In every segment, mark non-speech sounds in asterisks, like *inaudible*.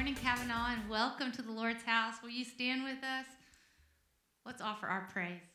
morning, Cavanaugh, and welcome to the Lord's house. Will you stand with us? Let's offer our praise.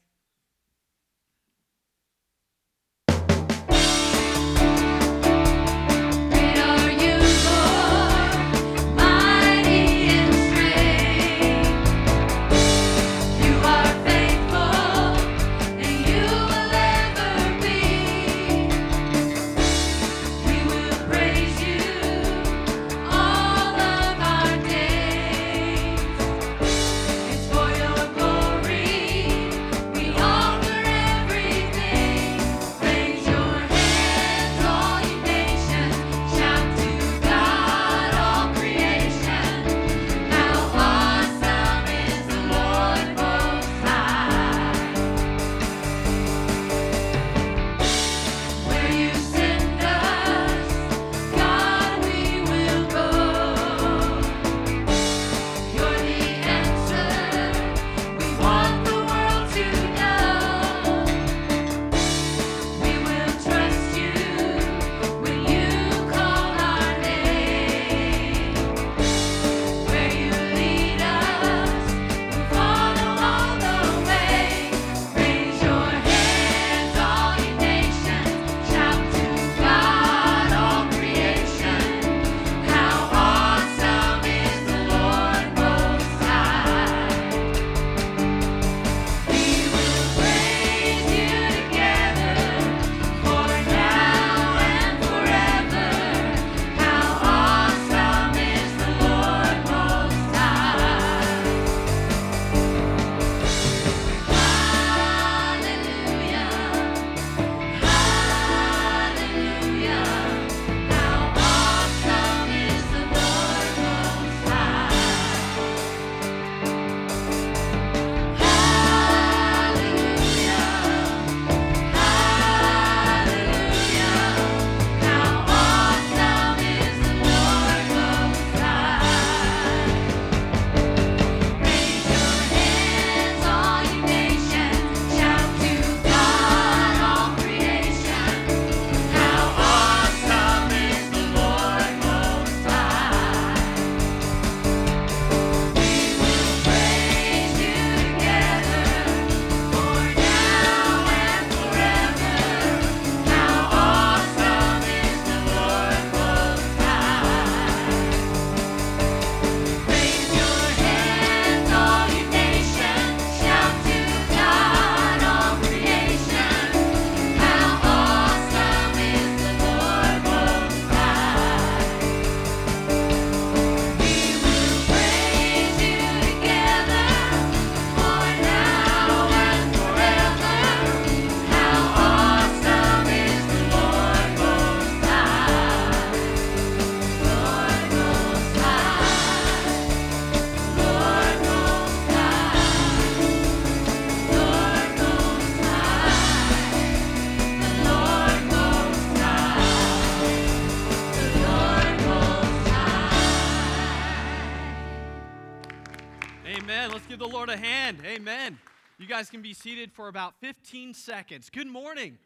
Guys can be seated for about 15 seconds. Good morning.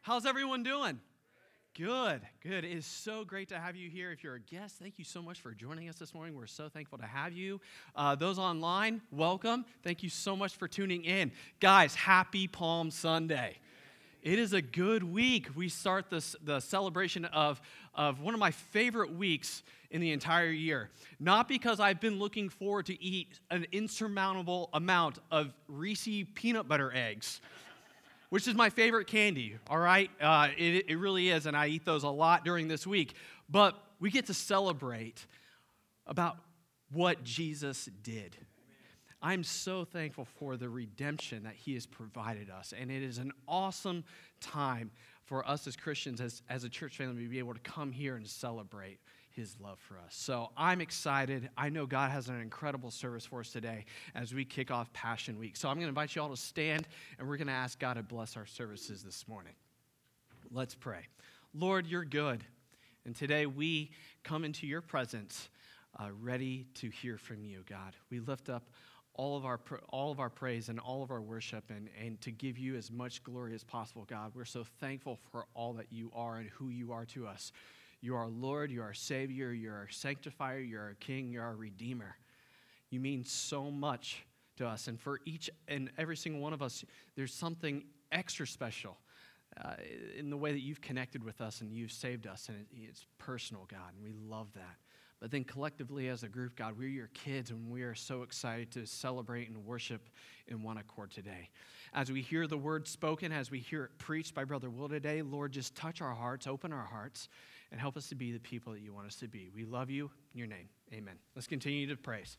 How's everyone doing? Good, good. It is so great to have you here. If you're a guest, thank you so much for joining us this morning. We're so thankful to have you. Uh, those online, welcome. Thank you so much for tuning in. Guys, happy Palm Sunday. It is a good week. We start this, the celebration of, of one of my favorite weeks in the entire year. Not because I've been looking forward to eat an insurmountable amount of Reese peanut butter eggs which is my favorite candy, all right? Uh, it, it really is, and I eat those a lot during this week. But we get to celebrate about what Jesus did. I'm so thankful for the redemption that He has provided us, and it is an awesome time for us as Christians, as, as a church family, to be able to come here and celebrate his love for us. So I'm excited. I know God has an incredible service for us today as we kick off Passion Week. So I'm going to invite you all to stand and we're going to ask God to bless our services this morning. Let's pray. Lord, you're good. And today we come into your presence uh, ready to hear from you, God. We lift up all of our all of our praise and all of our worship and, and to give you as much glory as possible god we're so thankful for all that you are and who you are to us You are Lord, you are Savior, you're our sanctifier, you're our King, you're our Redeemer. You mean so much to us. And for each and every single one of us, there's something extra special uh, in the way that you've connected with us and you've saved us. And it, it's personal, God, and we love that. But then collectively as a group, God, we're your kids, and we are so excited to celebrate and worship in one accord today. As we hear the word spoken, as we hear it preached by Brother Will today, Lord, just touch our hearts, open our hearts, and help us to be the people that you want us to be. We love you. In your name, amen. Let's continue to praise.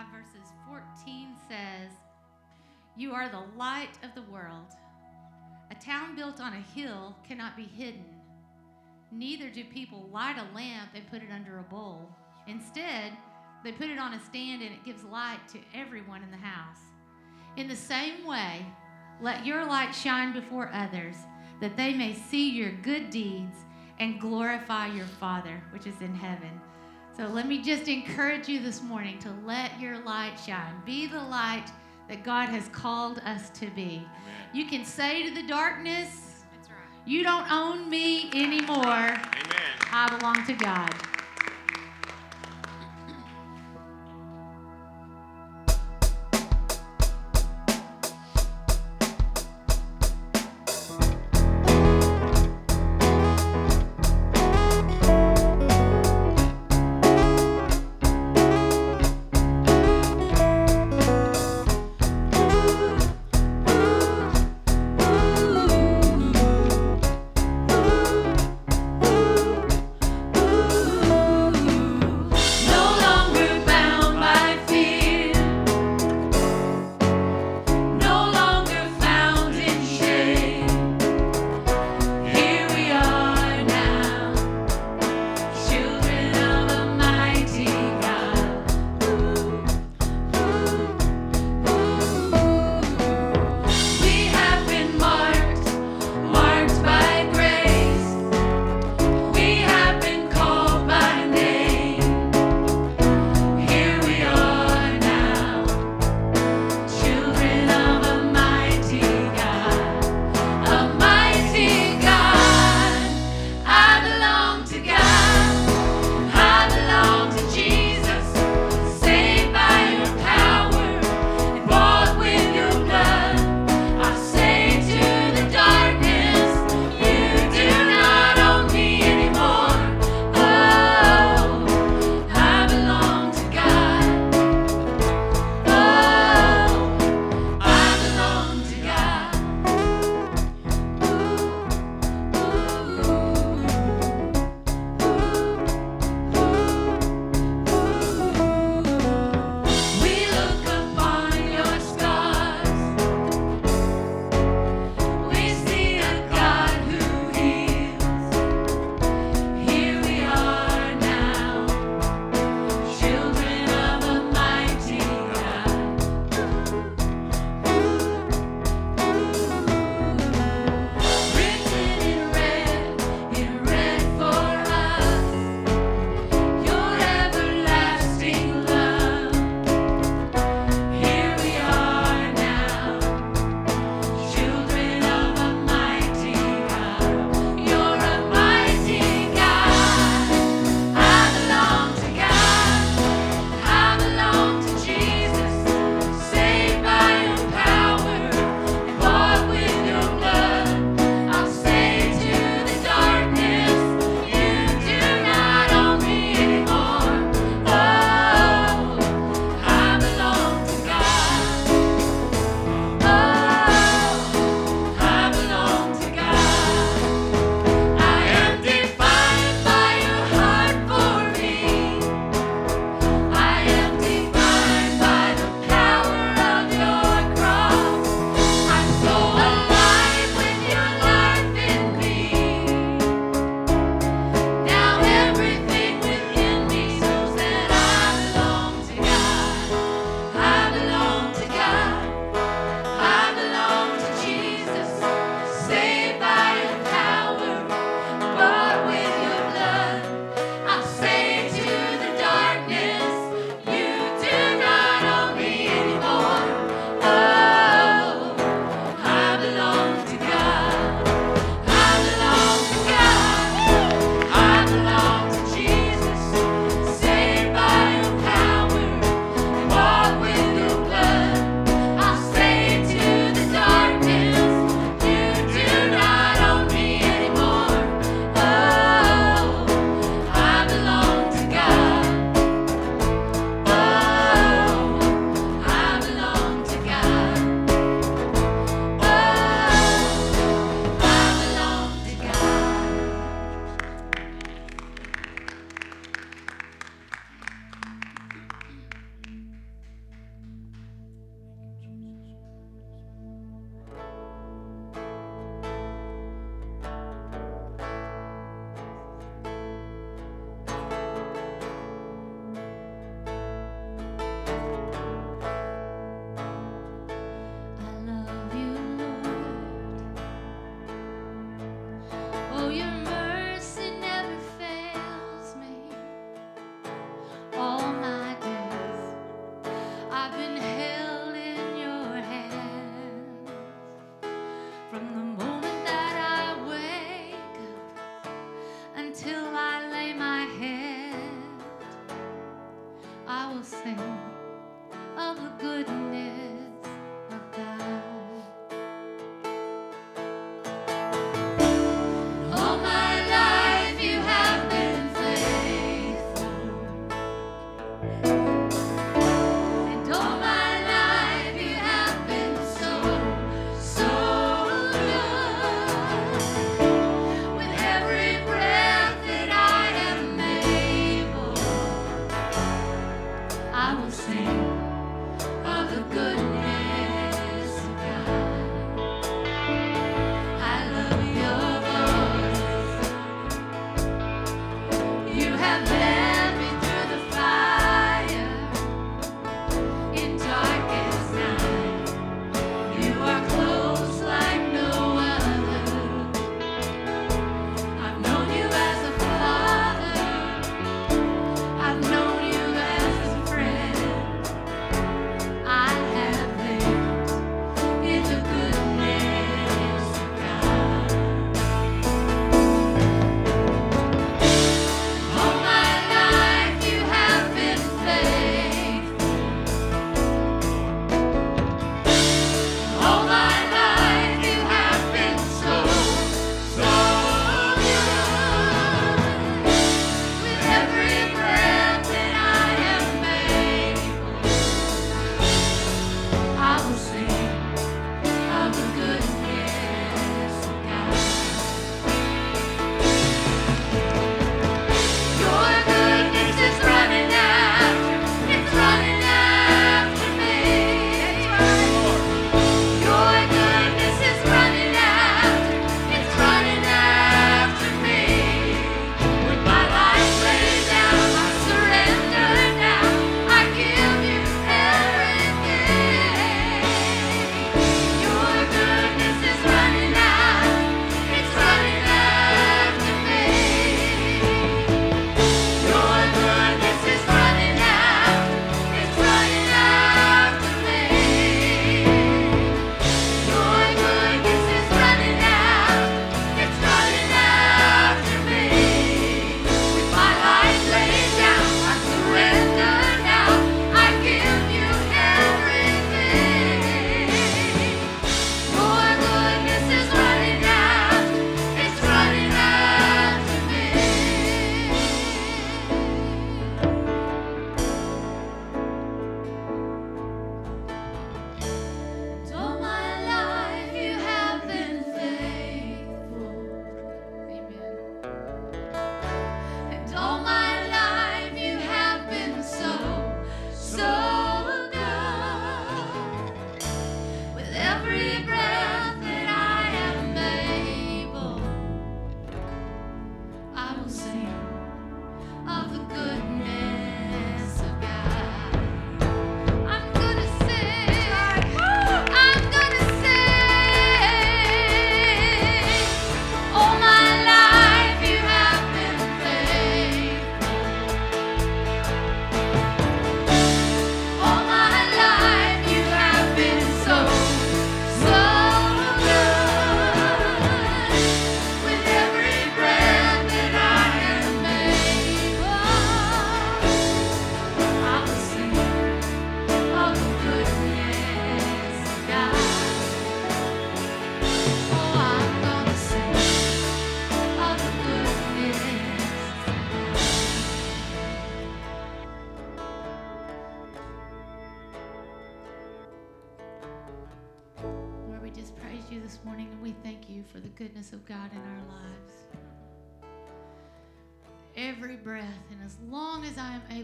5, verses 14 says, You are the light of the world. A town built on a hill cannot be hidden. Neither do people light a lamp and put it under a bowl. Instead, they put it on a stand and it gives light to everyone in the house. In the same way, let your light shine before others, that they may see your good deeds and glorify your Father, which is in heaven. So let me just encourage you this morning to let your light shine. Be the light that God has called us to be. You can say to the darkness, That's right. You don't own me anymore. Amen. I belong to God.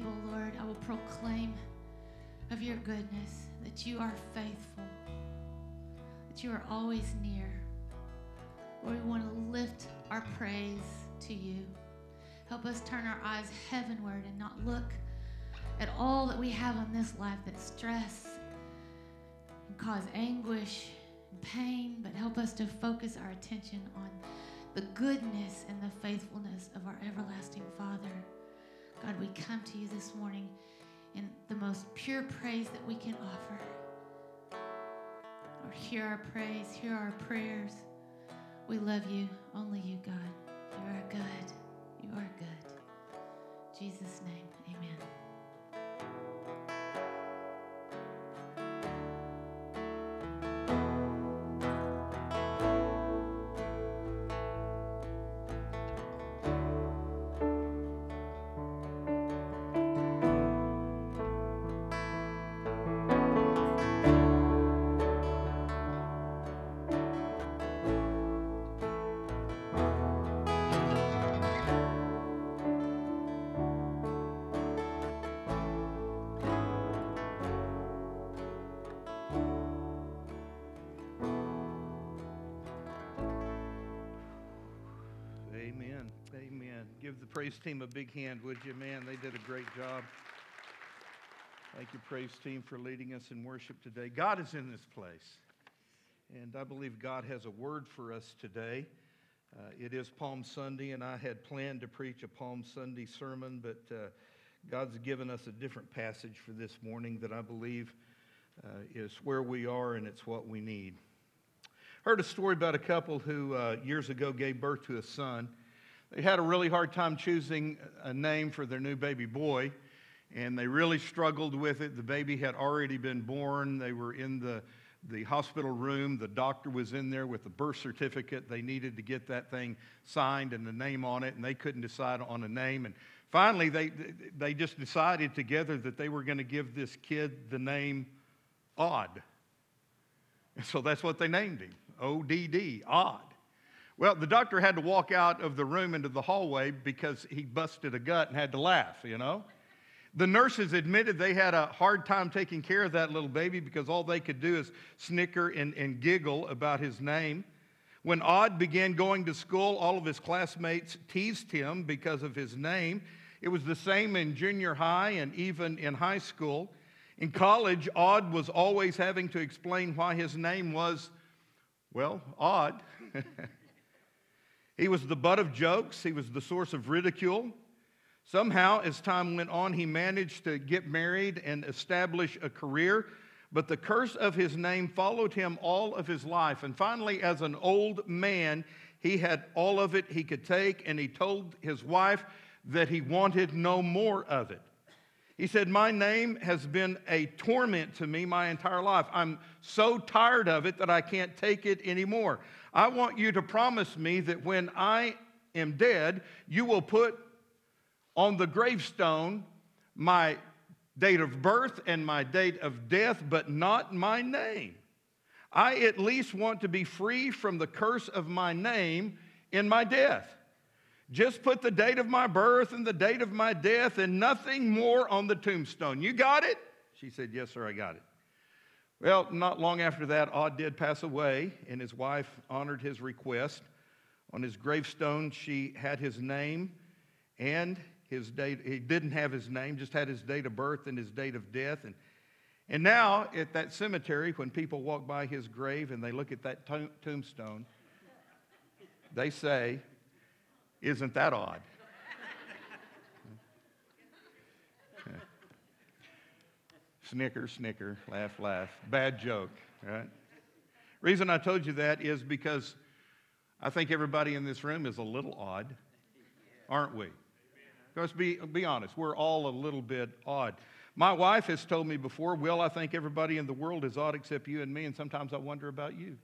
Lord, I will proclaim of your goodness, that you are faithful, that you are always near. Lord, we want to lift our praise to you. Help us turn our eyes heavenward and not look at all that we have on this life that stress and cause anguish and pain, but help us to focus our attention on the goodness and the faithfulness of our everlasting Father. God, we come to you this morning in the most pure praise that we can offer. Lord, hear our praise, hear our prayers. We love you, only you, God. You are good. You are good. In Jesus' name, amen. Praise team a big hand, would you? Man, they did a great job. Thank you, praise team, for leading us in worship today. God is in this place, and I believe God has a word for us today. Uh, it is Palm Sunday, and I had planned to preach a Palm Sunday sermon, but uh, God's given us a different passage for this morning that I believe uh, is where we are and it's what we need. Heard a story about a couple who uh, years ago gave birth to a son. They had a really hard time choosing a name for their new baby boy, and they really struggled with it. The baby had already been born. They were in the, the hospital room. The doctor was in there with the birth certificate. They needed to get that thing signed and the name on it, and they couldn't decide on a name. And finally, they, they just decided together that they were going to give this kid the name Odd. And so that's what they named him O D D, Odd. Well, the doctor had to walk out of the room into the hallway because he busted a gut and had to laugh, you know? The nurses admitted they had a hard time taking care of that little baby because all they could do is snicker and, and giggle about his name. When Odd began going to school, all of his classmates teased him because of his name. It was the same in junior high and even in high school. In college, Odd was always having to explain why his name was, well, odd. *laughs* he was the butt of jokes, he was the source of ridicule. Somehow, as time went on, he managed to get married and establish a career, but the curse of his name followed him all of his life. And finally, as an old man, he had all of it he could take, and he told his wife that he wanted no more of it. He said, My name has been a torment to me my entire life. I'm so tired of it that I can't take it anymore. I want you to promise me that when I am dead, you will put on the gravestone my date of birth and my date of death, but not my name. I at least want to be free from the curse of my name in my death. Just put the date of my birth and the date of my death and nothing more on the tombstone. You got it? She said, Yes, sir, I got it. Well, not long after that, Odd did pass away, and his wife honored his request. On his gravestone, she had his name and his date. He didn't have his name, just had his date of birth and his date of death. And, and now, at that cemetery, when people walk by his grave and they look at that tombstone, they say, Isn't that odd? Snicker, snicker, laugh, laugh. Bad joke, right? Reason I told you that is because I think everybody in this room is a little odd, aren't we? Let's be, be honest, we're all a little bit odd. My wife has told me before, Will, I think everybody in the world is odd except you and me, and sometimes I wonder about you.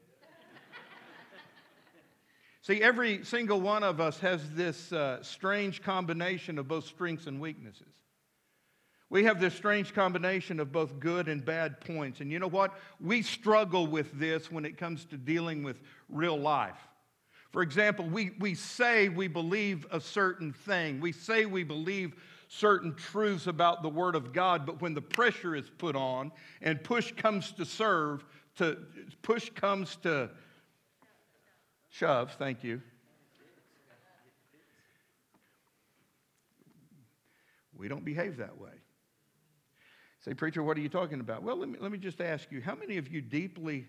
*laughs* See, every single one of us has this uh, strange combination of both strengths and weaknesses. We have this strange combination of both good and bad points. And you know what? We struggle with this when it comes to dealing with real life. For example, we, we say we believe a certain thing, we say we believe certain truths about the Word of God, but when the pressure is put on and push comes to serve, to push comes to shove, thank you. We don't behave that way. Say, preacher, what are you talking about? Well, let me, let me just ask you how many of you deeply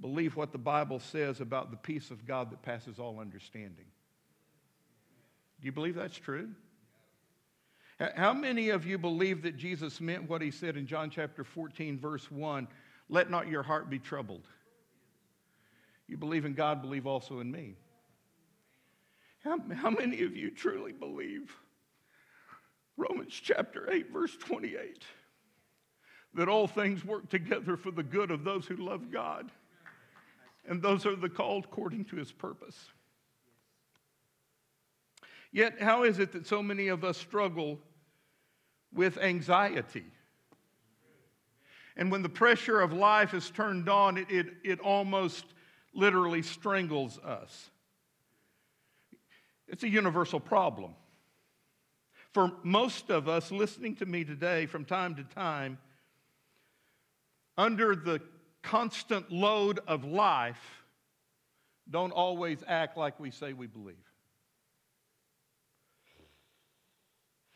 believe what the Bible says about the peace of God that passes all understanding? Do you believe that's true? How many of you believe that Jesus meant what he said in John chapter 14, verse 1 let not your heart be troubled? You believe in God, believe also in me. How, how many of you truly believe Romans chapter 8, verse 28 that all things work together for the good of those who love God? And those are the called according to his purpose. Yet, how is it that so many of us struggle with anxiety? And when the pressure of life is turned on, it, it, it almost literally strangles us. It's a universal problem. For most of us listening to me today from time to time, under the constant load of life, don't always act like we say we believe.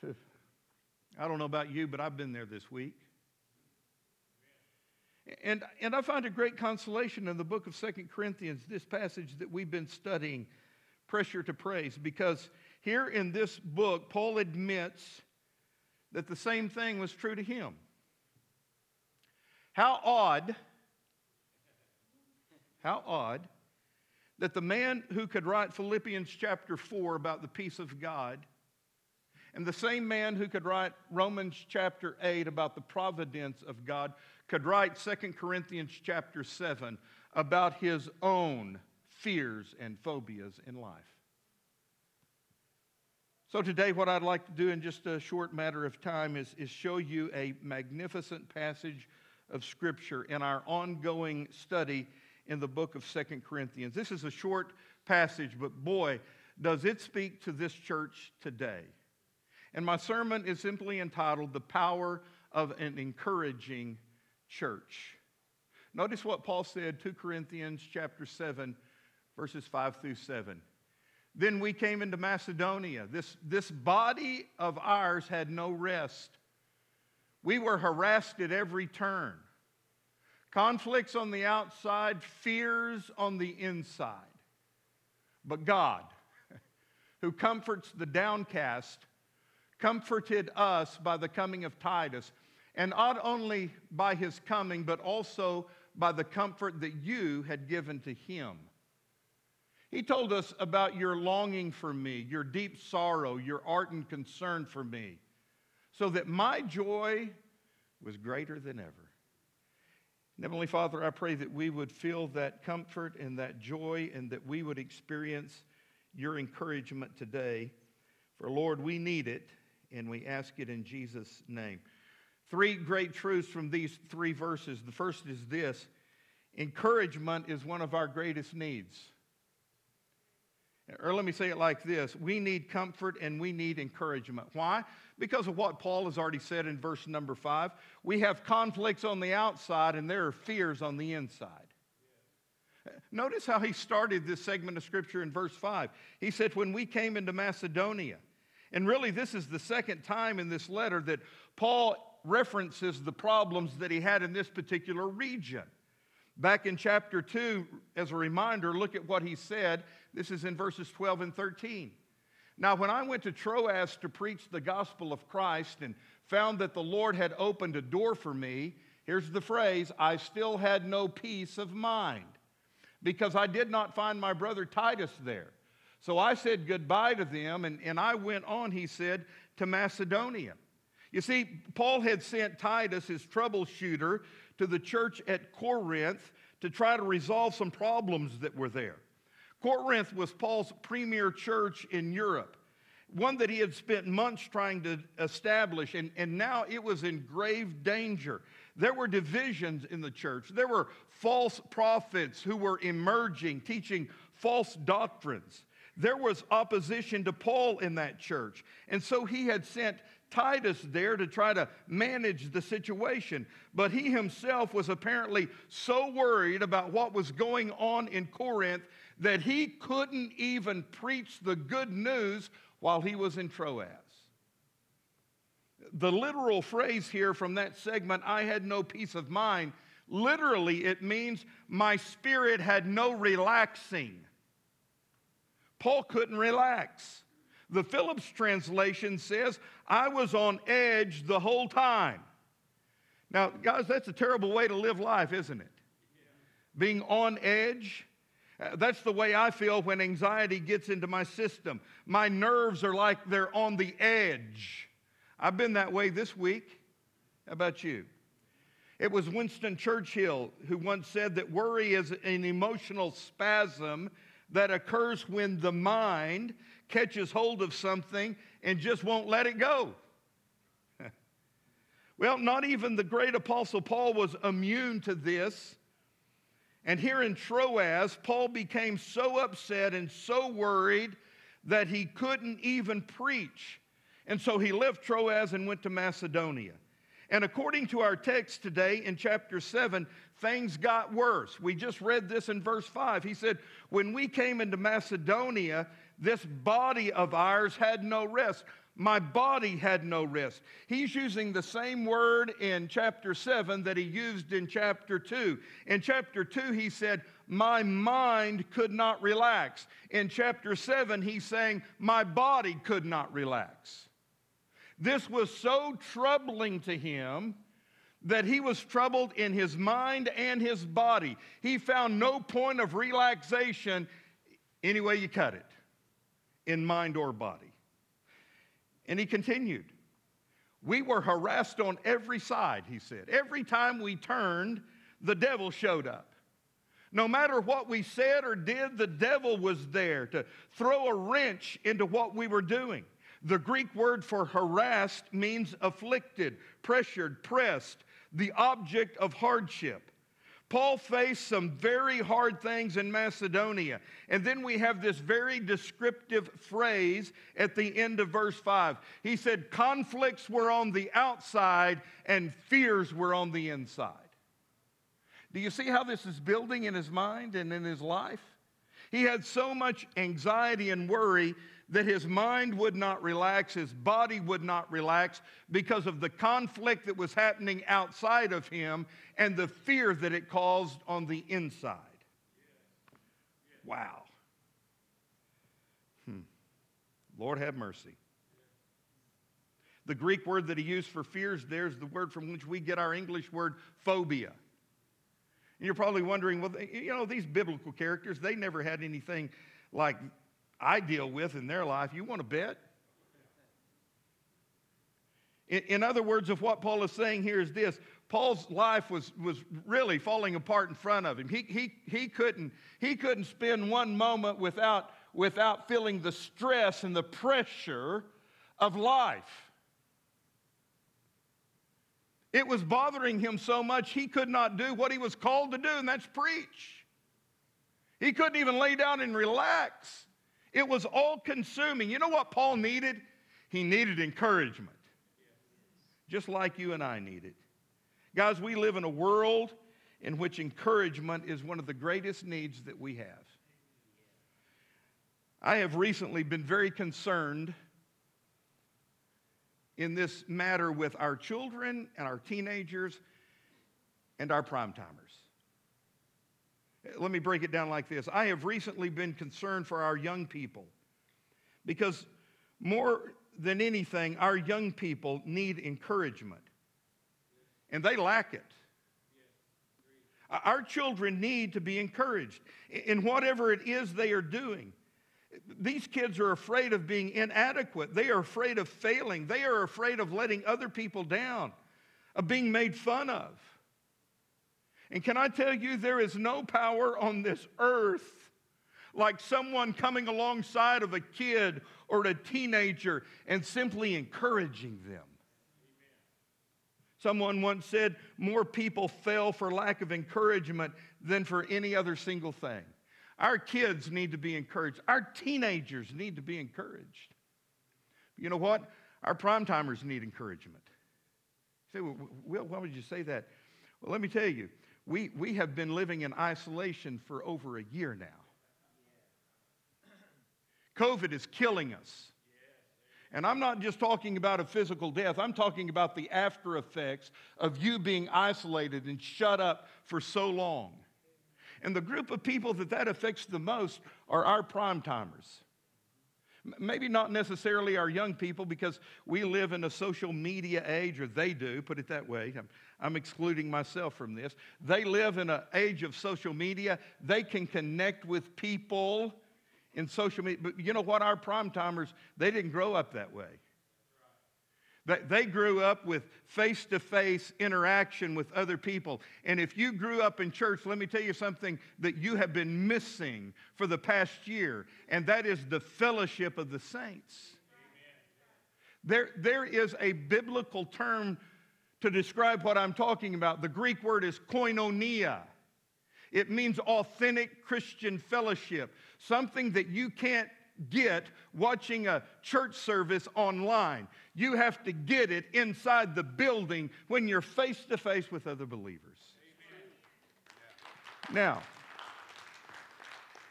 *laughs* I don't know about you, but I've been there this week. And, and I find a great consolation in the book of Second Corinthians, this passage that we've been studying, Pressure to Praise, because here in this book, Paul admits that the same thing was true to him. How odd, how odd that the man who could write Philippians chapter 4 about the peace of God and the same man who could write Romans chapter 8 about the providence of God could write 2 Corinthians chapter 7 about his own fears and phobias in life. So, today, what I'd like to do in just a short matter of time is, is show you a magnificent passage of Scripture in our ongoing study in the book of Second Corinthians. This is a short passage, but boy, does it speak to this church today. And my sermon is simply entitled The Power of an Encouraging Church. Notice what Paul said, 2 Corinthians chapter 7, verses 5 through 7. Then we came into Macedonia. This, this body of ours had no rest. We were harassed at every turn. Conflicts on the outside, fears on the inside. But God, *laughs* who comforts the downcast, comforted us by the coming of Titus, and not only by his coming, but also by the comfort that you had given to him. He told us about your longing for me, your deep sorrow, your ardent concern for me, so that my joy was greater than ever. Heavenly Father, I pray that we would feel that comfort and that joy and that we would experience your encouragement today. For Lord, we need it and we ask it in Jesus' name. Three great truths from these three verses. The first is this encouragement is one of our greatest needs. Or let me say it like this we need comfort and we need encouragement. Why? Because of what Paul has already said in verse number five. We have conflicts on the outside and there are fears on the inside. Notice how he started this segment of scripture in verse 5. He said, When we came into Macedonia, and really this is the second time in this letter that Paul references the problems that he had in this particular region. Back in chapter 2, as a reminder, look at what he said. This is in verses 12 and 13. Now, when I went to Troas to preach the gospel of Christ and found that the Lord had opened a door for me, here's the phrase I still had no peace of mind because I did not find my brother Titus there. So I said goodbye to them, and, and I went on, he said, to Macedonia. You see, Paul had sent Titus, his troubleshooter, to the church at Corinth to try to resolve some problems that were there. Corinth was Paul's premier church in Europe. one that he had spent months trying to establish, and, and now it was in grave danger. There were divisions in the church. There were false prophets who were emerging, teaching false doctrines. There was opposition to Paul in that church. And so he had sent Titus there to try to manage the situation. But he himself was apparently so worried about what was going on in Corinth that he couldn't even preach the good news while he was in Troas. The literal phrase here from that segment, I had no peace of mind, literally it means my spirit had no relaxing. Paul couldn't relax. The Phillips translation says, I was on edge the whole time. Now, guys, that's a terrible way to live life, isn't it? Being on edge. Uh, That's the way I feel when anxiety gets into my system. My nerves are like they're on the edge. I've been that way this week. How about you? It was Winston Churchill who once said that worry is an emotional spasm that occurs when the mind catches hold of something and just won't let it go. *laughs* well, not even the great apostle Paul was immune to this. And here in Troas, Paul became so upset and so worried that he couldn't even preach. And so he left Troas and went to Macedonia. And according to our text today in chapter 7, things got worse. We just read this in verse 5. He said, When we came into Macedonia, this body of ours had no rest. My body had no rest. He's using the same word in chapter 7 that he used in chapter 2. In chapter 2, he said, My mind could not relax. In chapter 7, he's saying, My body could not relax. This was so troubling to him that he was troubled in his mind and his body. He found no point of relaxation any way you cut it, in mind or body. And he continued. We were harassed on every side, he said. Every time we turned, the devil showed up. No matter what we said or did, the devil was there to throw a wrench into what we were doing. The Greek word for harassed means afflicted, pressured, pressed, the object of hardship. Paul faced some very hard things in Macedonia. And then we have this very descriptive phrase at the end of verse 5. He said, Conflicts were on the outside and fears were on the inside. Do you see how this is building in his mind and in his life? He had so much anxiety and worry that his mind would not relax, his body would not relax because of the conflict that was happening outside of him and the fear that it caused on the inside. Wow. Hmm. Lord have mercy. The Greek word that he used for fears there is the word from which we get our English word phobia. And you're probably wondering, well, you know, these biblical characters, they never had anything like I deal with in their life. You want to bet? In, in other words, of what Paul is saying here is this Paul's life was, was really falling apart in front of him. He, he, he, couldn't, he couldn't spend one moment without, without feeling the stress and the pressure of life. It was bothering him so much he could not do what he was called to do, and that's preach. He couldn't even lay down and relax. It was all consuming. You know what Paul needed? He needed encouragement, just like you and I need it. Guys, we live in a world in which encouragement is one of the greatest needs that we have. I have recently been very concerned in this matter with our children and our teenagers and our prime timers. Let me break it down like this. I have recently been concerned for our young people because more than anything, our young people need encouragement and they lack it. Our children need to be encouraged in whatever it is they are doing. These kids are afraid of being inadequate. They are afraid of failing. They are afraid of letting other people down, of being made fun of. And can I tell you, there is no power on this earth like someone coming alongside of a kid or a teenager and simply encouraging them. Someone once said, More people fail for lack of encouragement than for any other single thing. Our kids need to be encouraged, our teenagers need to be encouraged. You know what? Our prime timers need encouragement. You say, well, Will, why would you say that? Well, let me tell you, we, we have been living in isolation for over a year now. COVID is killing us. And I'm not just talking about a physical death, I'm talking about the after effects of you being isolated and shut up for so long. And the group of people that that affects the most are our prime timers. Maybe not necessarily our young people because we live in a social media age, or they do, put it that way. I'm, excluding myself from this. They live in an age of social media. They can connect with people in social media. But you know what? Our prime timers, they didn't grow up that way. They grew up with face to face interaction with other people. And if you grew up in church, let me tell you something that you have been missing for the past year, and that is the fellowship of the saints. There, there is a biblical term to describe what I'm talking about. The Greek word is koinonia. It means authentic Christian fellowship, something that you can't get watching a church service online. You have to get it inside the building when you're face to face with other believers. Now,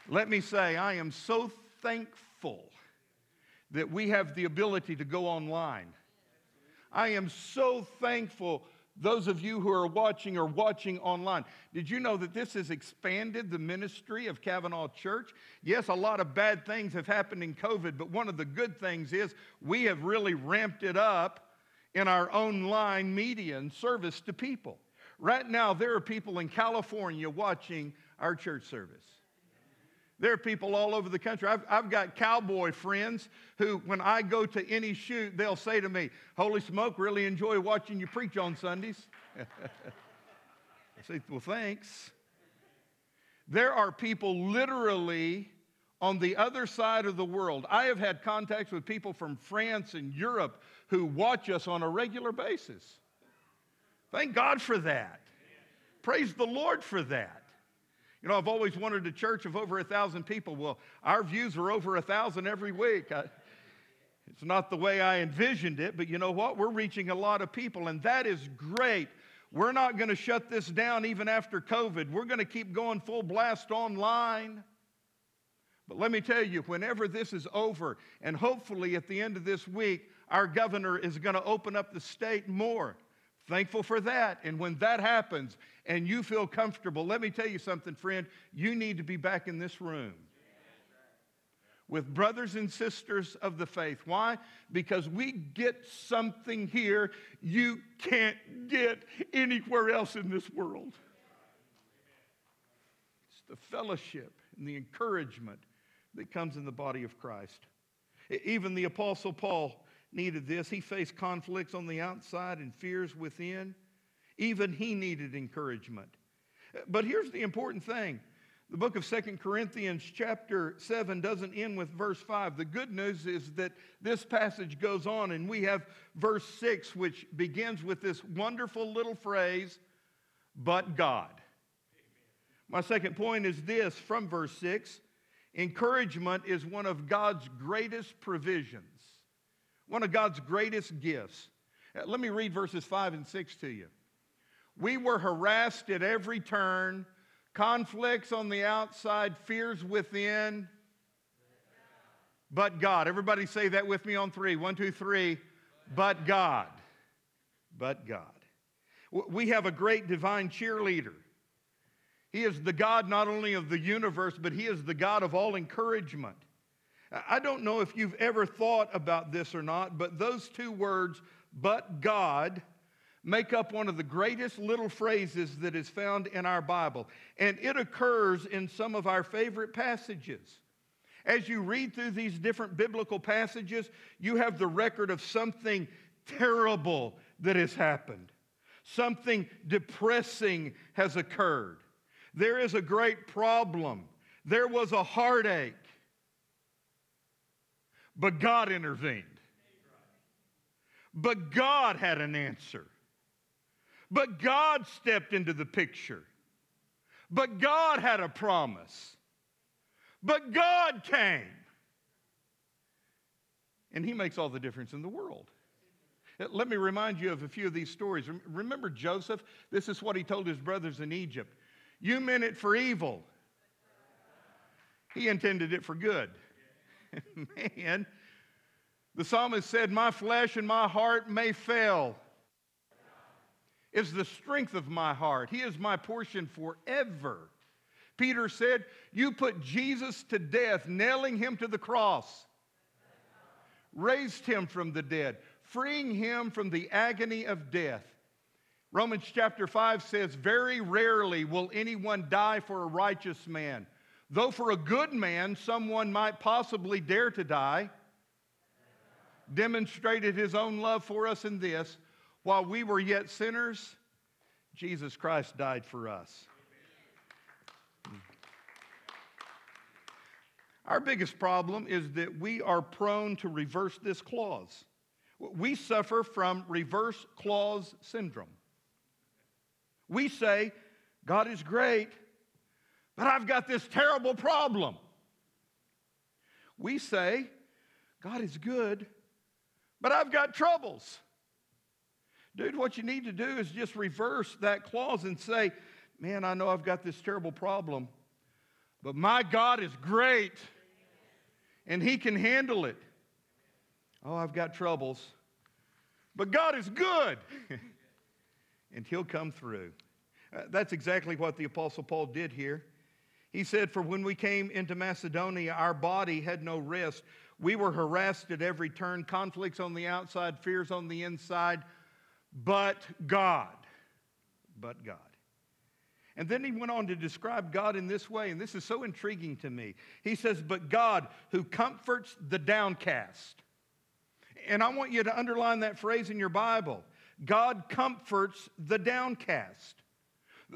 let me say, I am so thankful that we have the ability to go online. I am so thankful those of you who are watching are watching online. Did you know that this has expanded the ministry of Cavanaugh Church? Yes, a lot of bad things have happened in COVID, but one of the good things is we have really ramped it up in our online media and service to people. Right now, there are people in California watching our church service. There are people all over the country. I've, I've got cowboy friends who, when I go to any shoot, they'll say to me, Holy smoke, really enjoy watching you preach on Sundays. *laughs* I say, Well, thanks. There are people literally on the other side of the world. I have had contacts with people from France and Europe who watch us on a regular basis. Thank God for that. Praise the Lord for that. You know, I've always wanted a church of over a thousand people. Well, our views are over a thousand every week. I, it's not the way I envisioned it, but you know what? We're reaching a lot of people, and that is great. We're not going to shut this down even after COVID. We're going to keep going full blast online. But let me tell you, whenever this is over, and hopefully at the end of this week, our governor is going to open up the state more. Thankful for that. And when that happens and you feel comfortable, let me tell you something, friend. You need to be back in this room with brothers and sisters of the faith. Why? Because we get something here you can't get anywhere else in this world. It's the fellowship and the encouragement that comes in the body of Christ. Even the Apostle Paul needed this. He faced conflicts on the outside and fears within. Even he needed encouragement. But here's the important thing. The book of Second Corinthians, chapter 7, doesn't end with verse 5. The good news is that this passage goes on, and we have verse 6, which begins with this wonderful little phrase, but God. My second point is this from verse 6 encouragement is one of God's greatest provisions one of God's greatest gifts. Uh, Let me read verses 5 and 6 to you. We were harassed at every turn, conflicts on the outside, fears within, but God. Everybody say that with me on three. One, two, three. But God. But God. We have a great divine cheerleader. He is the God not only of the universe, but He is the God of all encouragement. I don't know if you've ever thought about this or not, but those two words, but God, make up one of the greatest little phrases that is found in our Bible. And it occurs in some of our favorite passages. As you read through these different biblical passages, you have the record of something terrible that has happened, something depressing has occurred. There is a great problem There was a heartache. But God intervened. But God had an answer. But God stepped into the picture. But God had a promise. But God came. And He makes all the difference in the world. Uh, Let me remind you of a few of these stories. Remember Joseph? This is what he told his brothers in Egypt You meant it for evil, he intended it for good. *laughs* Man, the psalmist said, My flesh and my heart may fail. Is the strength of my heart. He is my portion forever. Peter said, You put Jesus to death, nailing him to the cross, raised him from the dead, freeing him from the agony of death. Romans chapter 5 says, Very rarely will anyone die for a righteous man. Though for a good man, someone might possibly dare to die, demonstrated his own love for us in this while we were yet sinners, Jesus Christ died for us. Our biggest problem is that we are prone to reverse this clause. We suffer from reverse clause syndrome. We say, God is great, but I've got this terrible problem. We say, God is good, but I've got troubles. Dude, what you need to do is just reverse that clause and say, Man, I know I've got this terrible problem, but my God is great and He can handle it. Oh, I've got troubles, but God is good *laughs* and He'll come through. Uh, that's exactly what the Apostle Paul did here. He said, For when we came into Macedonia, our body had no rest. We were harassed at every turn, conflicts on the outside, fears on the inside, but God. But God. And then he went on to describe God in this way, and this is so intriguing to me. He says, But God who comforts the downcast. And I want you to underline that phrase in your Bible God comforts the downcast.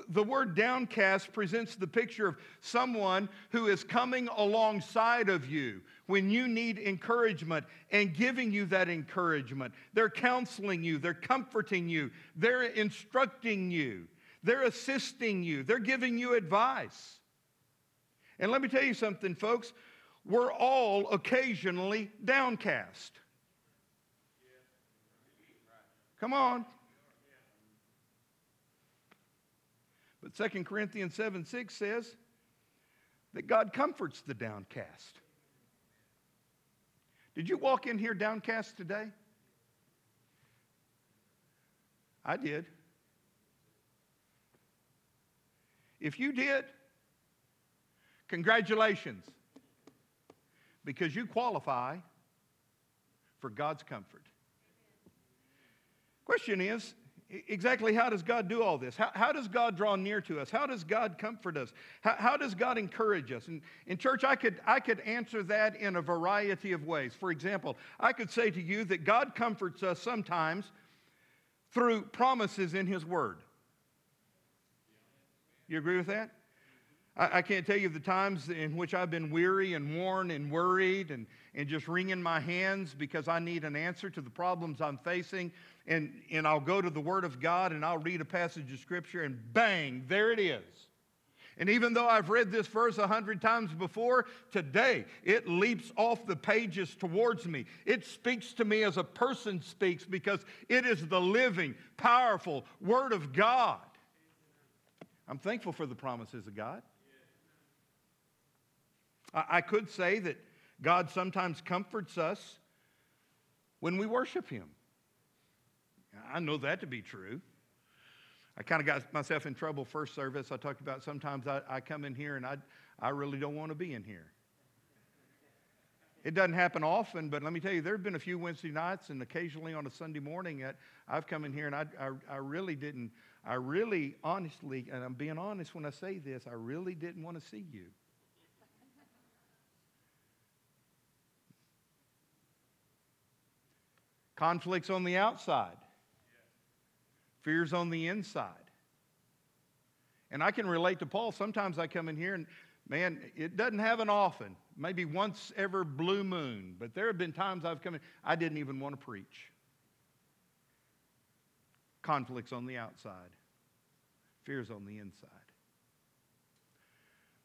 The word downcast presents the picture of someone who is coming alongside of you when you need encouragement and giving you that encouragement. They're counseling you, they're comforting you, they're instructing you, they're assisting you, they're giving you advice. And let me tell you something, folks, we're all occasionally downcast. Come on. But 2 Corinthians 7 6 says that God comforts the downcast. Did you walk in here downcast today? I did. If you did, congratulations, because you qualify for God's comfort. Question is exactly how does God do all this? How, how does God draw near to us? How does God comfort us? How, how does God encourage us? And in church, I could, I could answer that in a variety of ways. For example, I could say to you that God comforts us sometimes through promises in His Word. You agree with that? I, I can't tell you the times in which I've been weary and worn and worried and, and just wringing my hands because I need an answer to the problems I'm facing. And, and I'll go to the Word of God and I'll read a passage of Scripture and bang, there it is. And even though I've read this verse a hundred times before, today it leaps off the pages towards me. It speaks to me as a person speaks because it is the living, powerful Word of God. I'm thankful for the promises of God. I, could say that God sometimes comforts us when we worship Him. I know that to be true. I kind of got myself in trouble first service. I talked about sometimes I, I come in here and I, I really don't want to be in here. It doesn't happen often, but let me tell you, there have been a few Wednesday nights and occasionally on a Sunday morning that I've come in here and I, I, I really didn't, I really honestly, and I'm being honest when I say this, I really didn't want to see you. Conflicts on the outside, fears on the inside. And I can relate to Paul. Sometimes I come in here and Man, it doesn't happen often, maybe once ever blue moon, but there have been times I've come in, I didn't even want to preach. Conflicts on the outside, fears on the inside.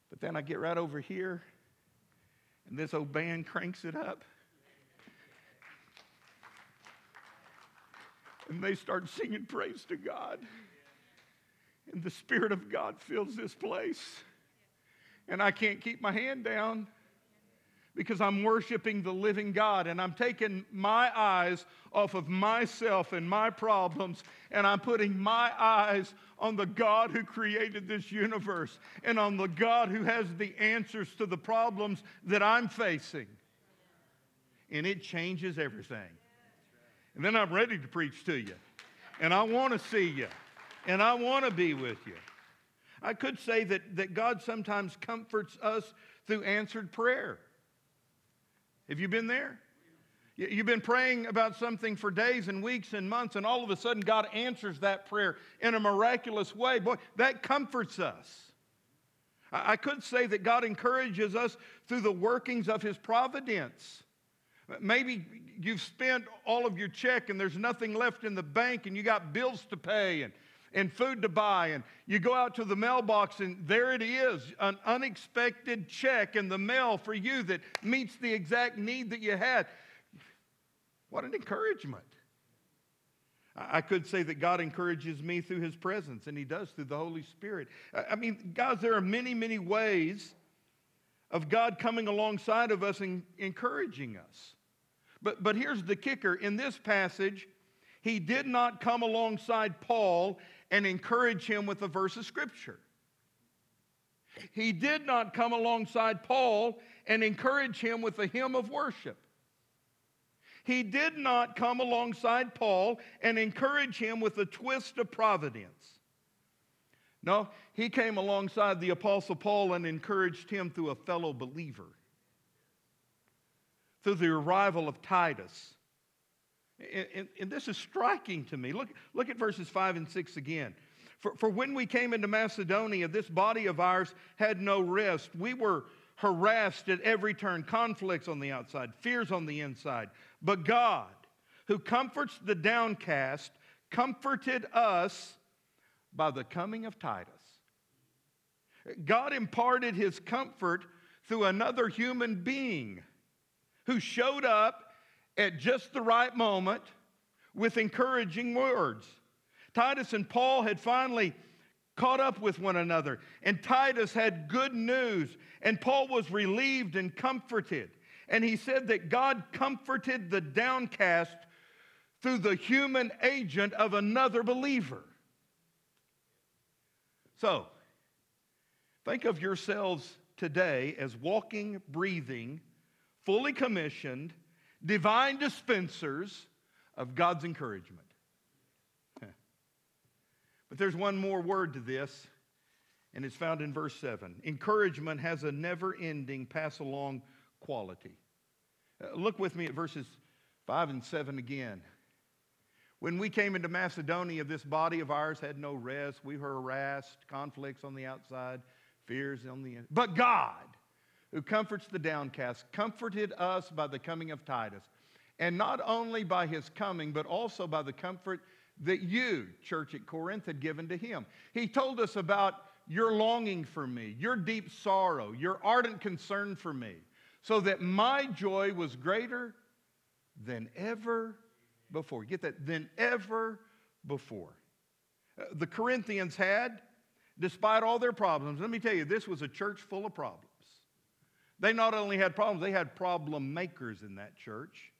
But then I get right over here, and this old band cranks it up. And they start singing praise to God. And the Spirit of God fills this place. And I can't keep my hand down because I'm worshiping the living God and I'm taking my eyes off of myself and my problems and I'm putting my eyes on the God who created this universe and on the God who has the answers to the problems that I'm facing. And it changes everything. And then I'm ready to preach to you. And I want to see you. And I want to be with you. I could say that, that God sometimes comforts us through answered prayer. Have you been there? You- You've been praying about something for days and weeks and months, and all of a sudden God answers that prayer in a miraculous way. Boy, that comforts us. I could say that God encourages us through the workings of His providence. Maybe you've spent all of your check and there's nothing left in the bank and you got bills to pay and, and food to buy. And you go out to the mailbox and there it is an unexpected check in the mail for you that meets the exact need that you had. What an encouragement. I could say that God encourages me through His presence, and He does through the Holy Spirit. I mean, guys, there are many, many ways of God coming alongside of us and encouraging us. But, but here's the kicker in this passage, he did not come alongside Paul and encourage him with a verse of scripture. He did not come alongside Paul and encourage him with a hymn of worship. He did not come alongside Paul and encourage him with a twist of providence. No, he came alongside the Apostle Paul and encouraged him through a fellow believer, through the arrival of Titus. And, and- and this is striking to me. Look, look at verses 5 and 6 again. For, for when we came into Macedonia, this body of ours had no rest. We were harassed at every turn, conflicts on the outside, fears on the inside. But God, who comforts the downcast, comforted us by the coming of Titus. God imparted his comfort through another human being who showed up at just the right moment with encouraging words. Titus and Paul had finally caught up with one another, and Titus had good news, and Paul was relieved and comforted. And he said that God comforted the downcast through the human agent of another believer. So, think of yourselves today as walking, breathing, fully commissioned, divine dispensers of God's encouragement. But there's one more word to this, and it's found in verse 7. Encouragement has a never ending, pass along quality. Uh, look with me at verses 5 and 7 again. When we came into Macedonia, this body of ours had no rest. We were harassed, conflicts on the outside, fears on the inside. But God, who comforts the downcast, comforted us by the coming of Titus. And not only by his coming, but also by the comfort that you, church at Corinth, had given to him. He told us about your longing for me, your deep sorrow, your ardent concern for me, so that my joy was greater than ever before. Get that? Than ever before. Uh, The Corinthians had, despite all their problems, let me tell you, this was a church full of problems. They not only had problems, they had problem makers in that church.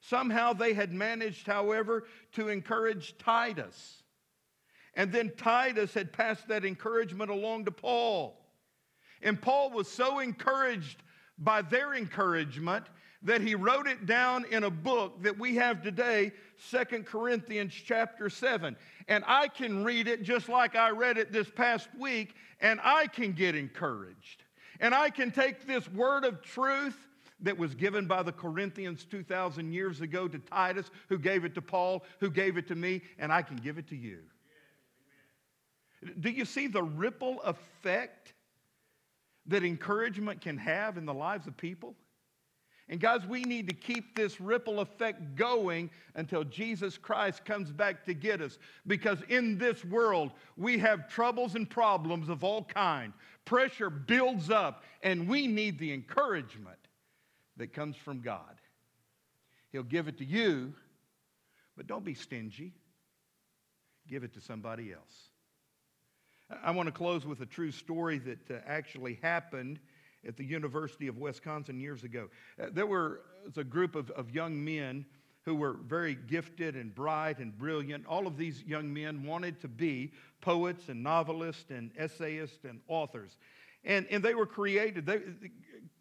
Somehow they had managed, however, to encourage Titus. And then Titus had passed that encouragement along to Paul. And Paul was so encouraged by their encouragement that he wrote it down in a book that we have today, Second Corinthians chapter 7. And I can read it just like I read it this past week, and I can get encouraged. And I can take this word of truth that was given by the Corinthians 2,000 years ago to Titus, who gave it to Paul, who gave it to me, and I can give it to you. Do you see the ripple effect that encouragement can have in the lives of people? And guys, we need to keep this ripple effect going until Jesus Christ comes back to get us. Because in this world, we have troubles and problems of all kind. Pressure builds up, and we need the encouragement that comes from God. He'll give it to you, but don't be stingy. Give it to somebody else. I want to close with a true story that uh, actually happened at the University of Wisconsin years ago. Uh, there were was a group of, of young men who were very gifted and bright and brilliant. All of these young men wanted to be poets and novelists and essayists and authors. And, and they were created, they,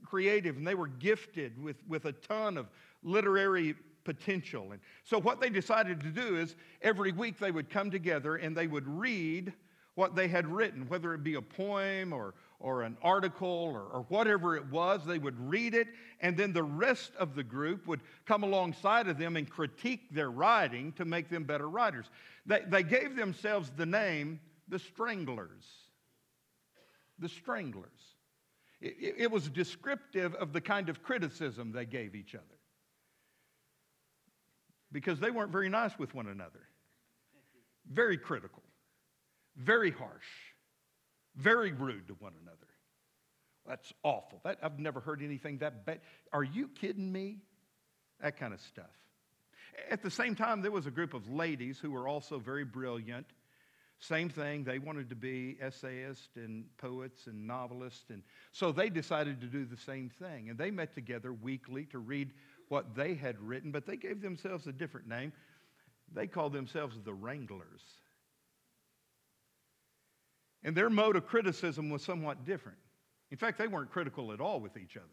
creative and they were gifted with, with a ton of literary potential. And so, what they decided to do is every week they would come together and they would read what they had written, whether it be a poem or, or an article or, or whatever it was. They would read it, and then the rest of the group would come alongside of them and critique their writing to make them better writers. They, they gave themselves the name the Stranglers. The Stranglers. It, it, it was descriptive of the kind of criticism they gave each other because they weren't very nice with one another, very critical, very harsh, very rude to one another. That's awful. That, I've never heard anything that bad. Are you kidding me? That kind of stuff. At the same time, there was a group of ladies who were also very brilliant. Same thing, they wanted to be essayists and poets and novelists. And so they decided to do the same thing. And they met together weekly to read what they had written, but they gave themselves a different name. They called themselves the Wranglers. And their mode of criticism was somewhat different. In fact, they weren't critical at all with each other,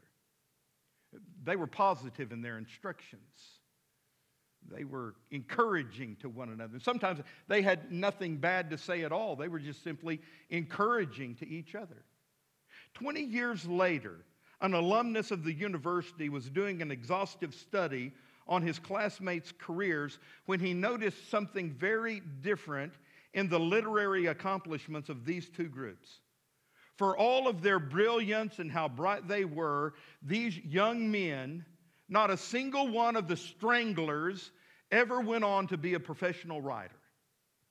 they were positive in their instructions. They were encouraging to one another. Sometimes they had nothing bad to say at all. They were just simply encouraging to each other. 20 years later, an alumnus of the university was doing an exhaustive study on his classmates' careers when he noticed something very different in the literary accomplishments of these two groups. For all of their brilliance and how bright they were, these young men, not a single one of the stranglers ever went on to be a professional writer.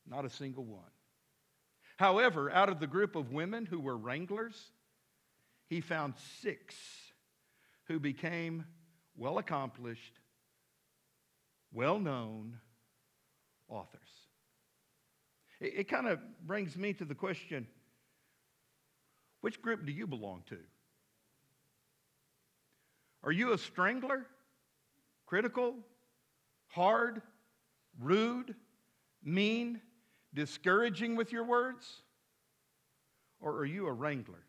Not a single one. However, out of the group of women who were wranglers, he found six who became well accomplished, well known authors. It, it kind of brings me to the question which group do you belong to? Are you a strangler? Critical? Hard? Rude? Mean? Discouraging with your words? Or are you a wrangler?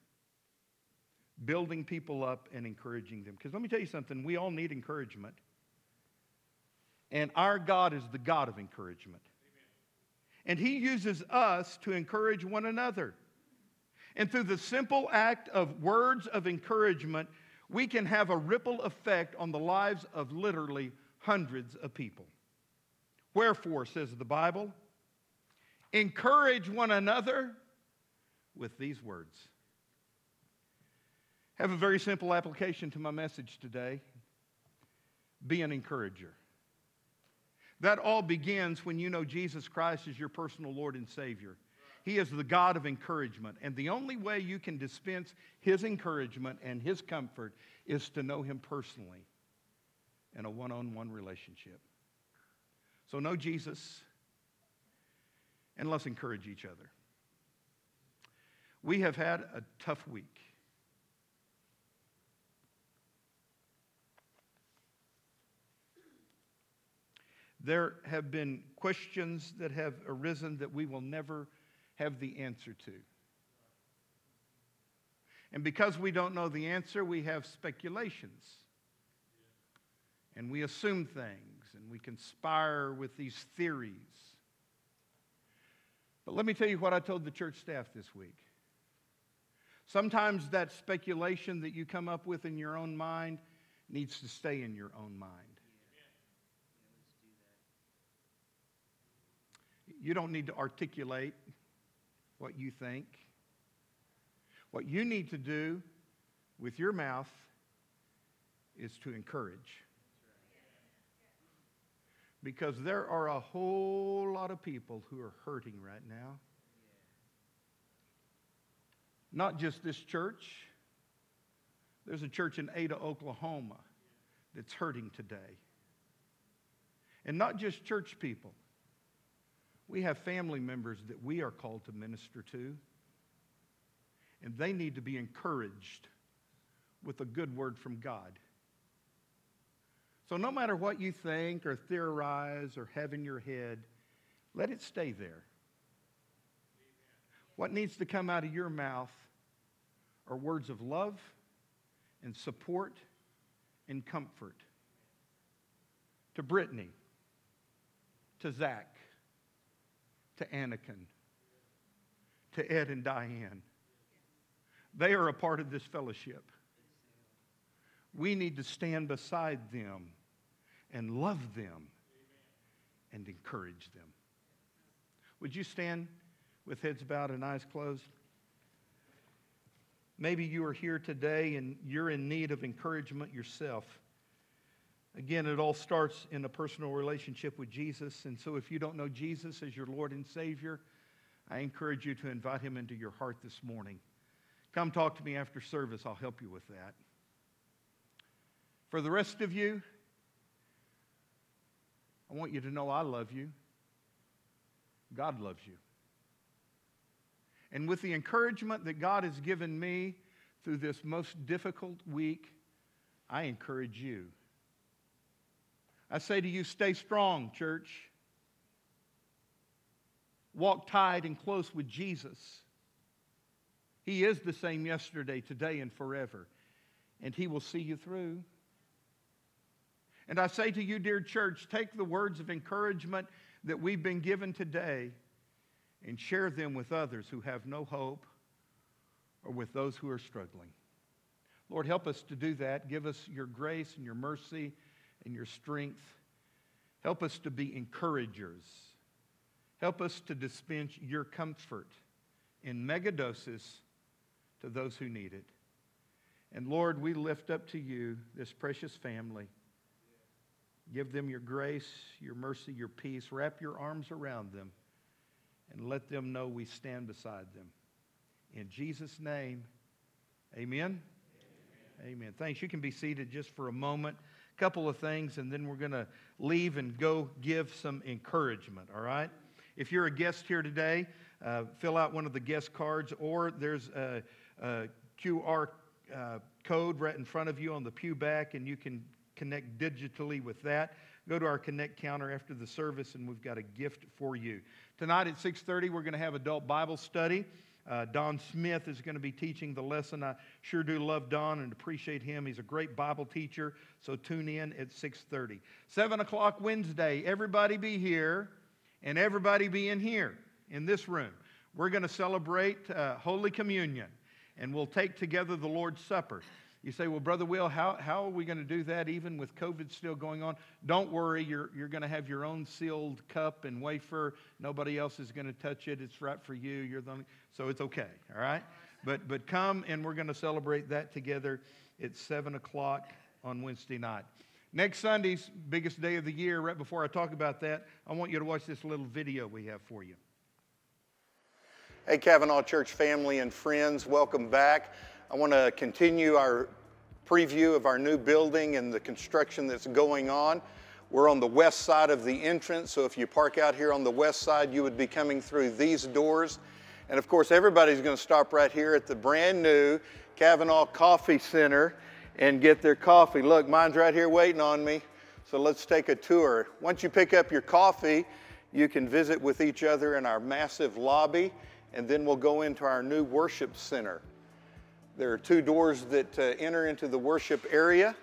building people up and encouraging them. Because let me tell you something, we all need encouragement. And our God is the God of encouragement. And He uses us to encourage one another. And through the simple act of words of encouragement, we can have a ripple effect on the lives of literally hundreds of people. Wherefore, says the Bible, encourage one another with these words have a very simple application to my message today be an encourager. That all begins when you know Jesus Christ is your personal Lord and Savior. He is the God of encouragement. And the only way you can dispense His encouragement and His comfort is to know Him personally in a one on one relationship. So, know Jesus and let's encourage each other. We have had a tough week. There have been questions that have arisen that we will never have the answer to. And because we don't know the answer, we have speculations. And we assume things and we conspire with these theories. But let me tell you what I told the church staff this week. Sometimes that speculation that you come up with in your own mind needs to stay in your own mind. You don't need to articulate what you think. What you need to do with your mouth is to encourage. Because there are a whole lot of people who are hurting right now. Not just this church. There's a church in Ada, Oklahoma that's hurting today. And not just church people. We have family members that we are called to minister to, and they need to be encouraged with a good word from God. So, no matter what you think or theorize or have in your head, let it stay there. What needs to come out of your mouth are words of love and support and comfort to Brittany, to Zach, to Anakin, to Ed and Diane. They are a part of this fellowship. We need to stand beside them and love them and encourage them. Would you stand with heads bowed and eyes closed? Maybe you are here today and you're in need of encouragement yourself. Again, it all starts in a personal relationship with Jesus. And so, if you don't know Jesus as your Lord and Savior, I encourage you to invite him into your heart this morning. Come talk to me after service, I'll help you with that. For the rest of you, I want you to know I love you. God loves you. And with the encouragement that God has given me through this most difficult week, I encourage you. I say to you, stay strong, church. Walk tight and close with Jesus. He is the same yesterday, today, and forever, and He will see you through. And I say to you, dear church, take the words of encouragement that we've been given today and share them with others who have no hope or with those who are struggling. Lord, help us to do that. Give us your grace and your mercy and your strength. Help us to be encouragers. Help us to dispense your comfort in megadoses to those who need it. And Lord, we lift up to you this precious family. Give them your grace, your mercy, your peace. Wrap your arms around them and let them know we stand beside them. In Jesus' name, amen. Amen. amen. Thanks. You can be seated just for a moment. Couple of things, and then we're going to leave and go give some encouragement, all right? If you're a guest here today, uh, fill out one of the guest cards, or there's a, a QR uh, code right in front of you on the pew back, and you can connect digitally with that. Go to our connect counter after the service, and we've got a gift for you. Tonight at 6:30, we're going to have adult Bible study. Uh, Don Smith is going to be teaching the lesson. I sure do love Don and appreciate him. He's a great Bible teacher. So tune in at 6:30. Seven o'clock Wednesday. Everybody be here, and everybody be in here in this room. We're going to celebrate uh, Holy Communion, and we'll take together the Lord's Supper. You say, well, Brother Will, how, how are we going to do that even with COVID still going on? Don't worry, you're, you're going to have your own sealed cup and wafer. Nobody else is going to touch it. It's right for you. You're the only, so it's okay, all right? But, but come and we're going to celebrate that together at 7 o'clock on Wednesday night. Next Sunday's biggest day of the year, right before I talk about that, I want you to watch this little video we have for you. Hey, Cavanaugh Church family and friends, welcome back. I want to continue our preview of our new building and the construction that's going on. We're on the west side of the entrance, so if you park out here on the west side, you would be coming through these doors. And of course, everybody's going to stop right here at the brand new Cavanaugh Coffee Center and get their coffee. Look, mine's right here waiting on me. So let's take a tour. Once you pick up your coffee, you can visit with each other in our massive lobby, and then we'll go into our new worship center. There are two doors that uh, enter into the worship area.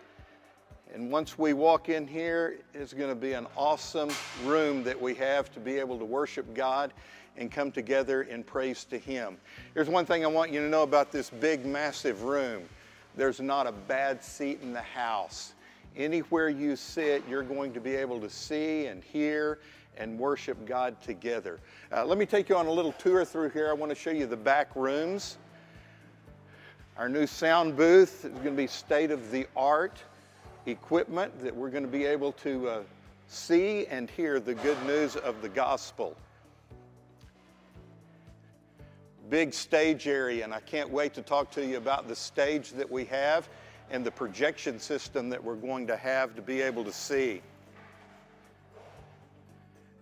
And once we walk in here, it's going to be an awesome room that we have to be able to worship God and come together in praise to Him. Here's one thing I want you to know about this big, massive room there's not a bad seat in the house. Anywhere you sit, you're going to be able to see and hear and worship God together. Uh, let me take you on a little tour through here. I want to show you the back rooms. Our new sound booth is going to be state of the art equipment that we're going to be able to uh, see and hear the good news of the gospel. Big stage area, and I can't wait to talk to you about the stage that we have and the projection system that we're going to have to be able to see.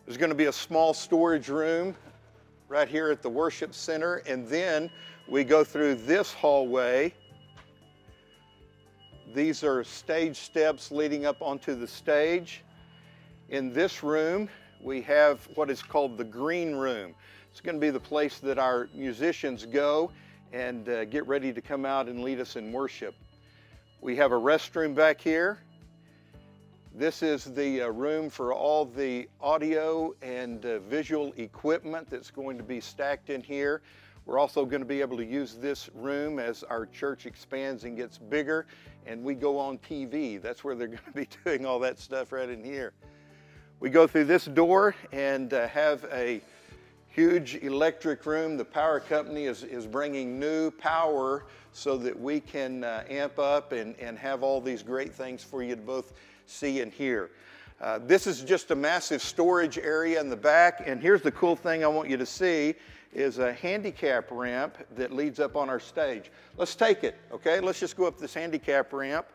There's going to be a small storage room right here at the worship center, and then we go through this hallway. These are stage steps leading up onto the stage. In this room, we have what is called the green room. It's going to be the place that our musicians go and uh, get ready to come out and lead us in worship. We have a restroom back here. This is the uh, room for all the audio and uh, visual equipment that's going to be stacked in here. We're also going to be able to use this room as our church expands and gets bigger and we go on TV. That's where they're *laughs* going to be doing all that stuff right in here. We go through this door and uh, have a huge electric room. The power company is, is bringing new power so that we can uh, amp up and, and have all these great things for you to both see and hear. Uh, this is just a massive storage area in the back, and here's the cool thing I want you to see is a handicap ramp that leads up on our stage. Let's take it, okay? Let's just go up this handicap ramp.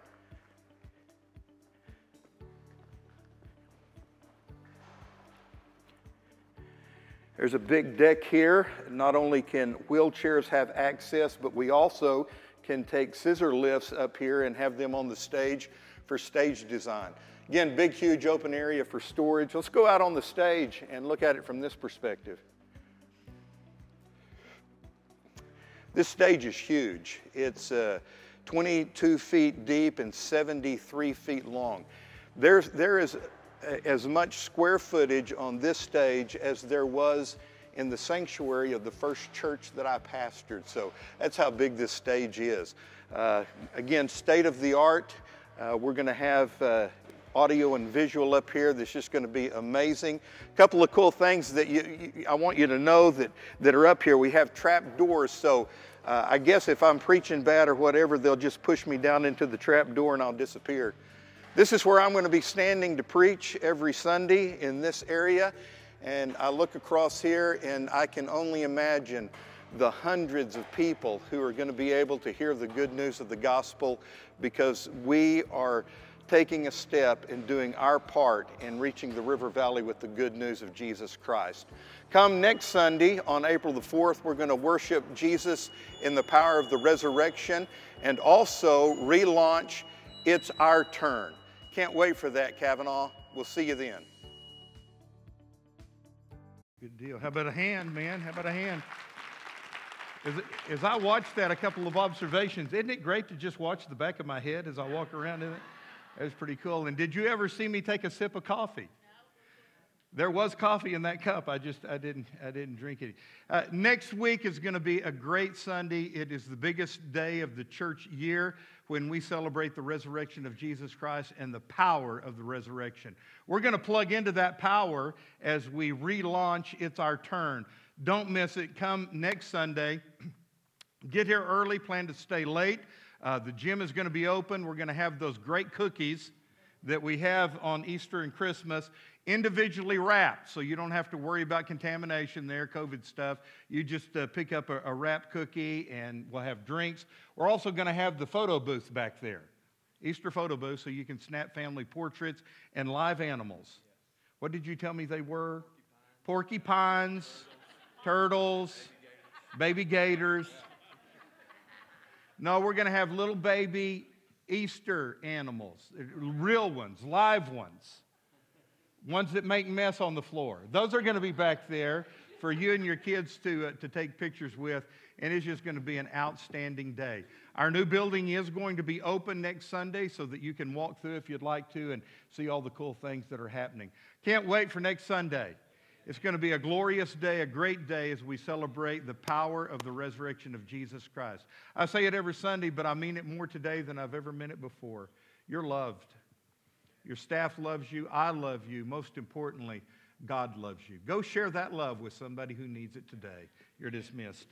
There's a big deck here. Not only can wheelchairs have access, but we also can take scissor lifts up here and have them on the stage for stage design. Again, big, huge open area for storage. Let's go out on the stage and look at it from this perspective. This stage is huge. It's uh, 22 feet deep and 73 feet long. There's, there is as much square footage on this stage as there was in the sanctuary of the first church that I pastored. So that's how big this stage is. Uh, again, state of the art. Uh, we're going to have uh, audio and visual up here that's just going to be amazing. A couple of cool things that you, you, I want you to know that, that are up here. We have trap doors, so uh, I guess if I'm preaching bad or whatever, they'll just push me down into the trap door and I'll disappear. This is where I'm going to be standing to preach every Sunday in this area. And I look across here and I can only imagine the hundreds of people who are going to be able to hear the good news of the gospel because we are taking a step in doing our part in reaching the River Valley with the good news of Jesus Christ. Come next Sunday on April the 4th, we're going to worship Jesus in the power of the resurrection and also relaunch It's Our Turn. Can't wait for that, Cavanaugh. We'll see you then. Good deal. How about a hand, man? How about a hand? As, as I watched that, a couple of observations. Isn't it great to just watch the back of my head as I walk around in it? That was pretty cool. And did you ever see me take a sip of coffee? There was coffee in that cup. I just I didn't I didn't drink it. Uh, next week is going to be a great Sunday. It is the biggest day of the church year when we celebrate the resurrection of Jesus Christ and the power of the resurrection. We're going to plug into that power as we relaunch It's Our Turn. Don't miss it. Come next Sunday. *clears throat* Get here early. Plan to stay late. Uh, the gym is going to be open. We're going to have those great cookies that we have on Easter and Christmas individually wrapped, so you don't have to worry about contamination there, COVID stuff. You just uh, pick up a, a wrapped cookie and we'll have drinks. We're also going to have the photo booth back there, Easter photo booth, so you can snap family portraits and live animals. What did you tell me they were? Porcupines, turtles, baby gators. No, we're going to have little baby Easter animals, real ones, live ones ones that make mess on the floor. Those are going to be back there for you and your kids to, uh, to take pictures with, and it's just going to be an outstanding day. Our new building is going to be open next Sunday so that you can walk through if you'd like to and see all the cool things that are happening. Can't wait for next Sunday. It's going to be a glorious day, a great day as we celebrate the power of the resurrection of Jesus Christ. I say it every Sunday, but I mean it more today than I've ever meant it before. You're loved. Your staff loves you. I love you. Most importantly, God loves you. Go share that love with somebody who needs it today. You're dismissed.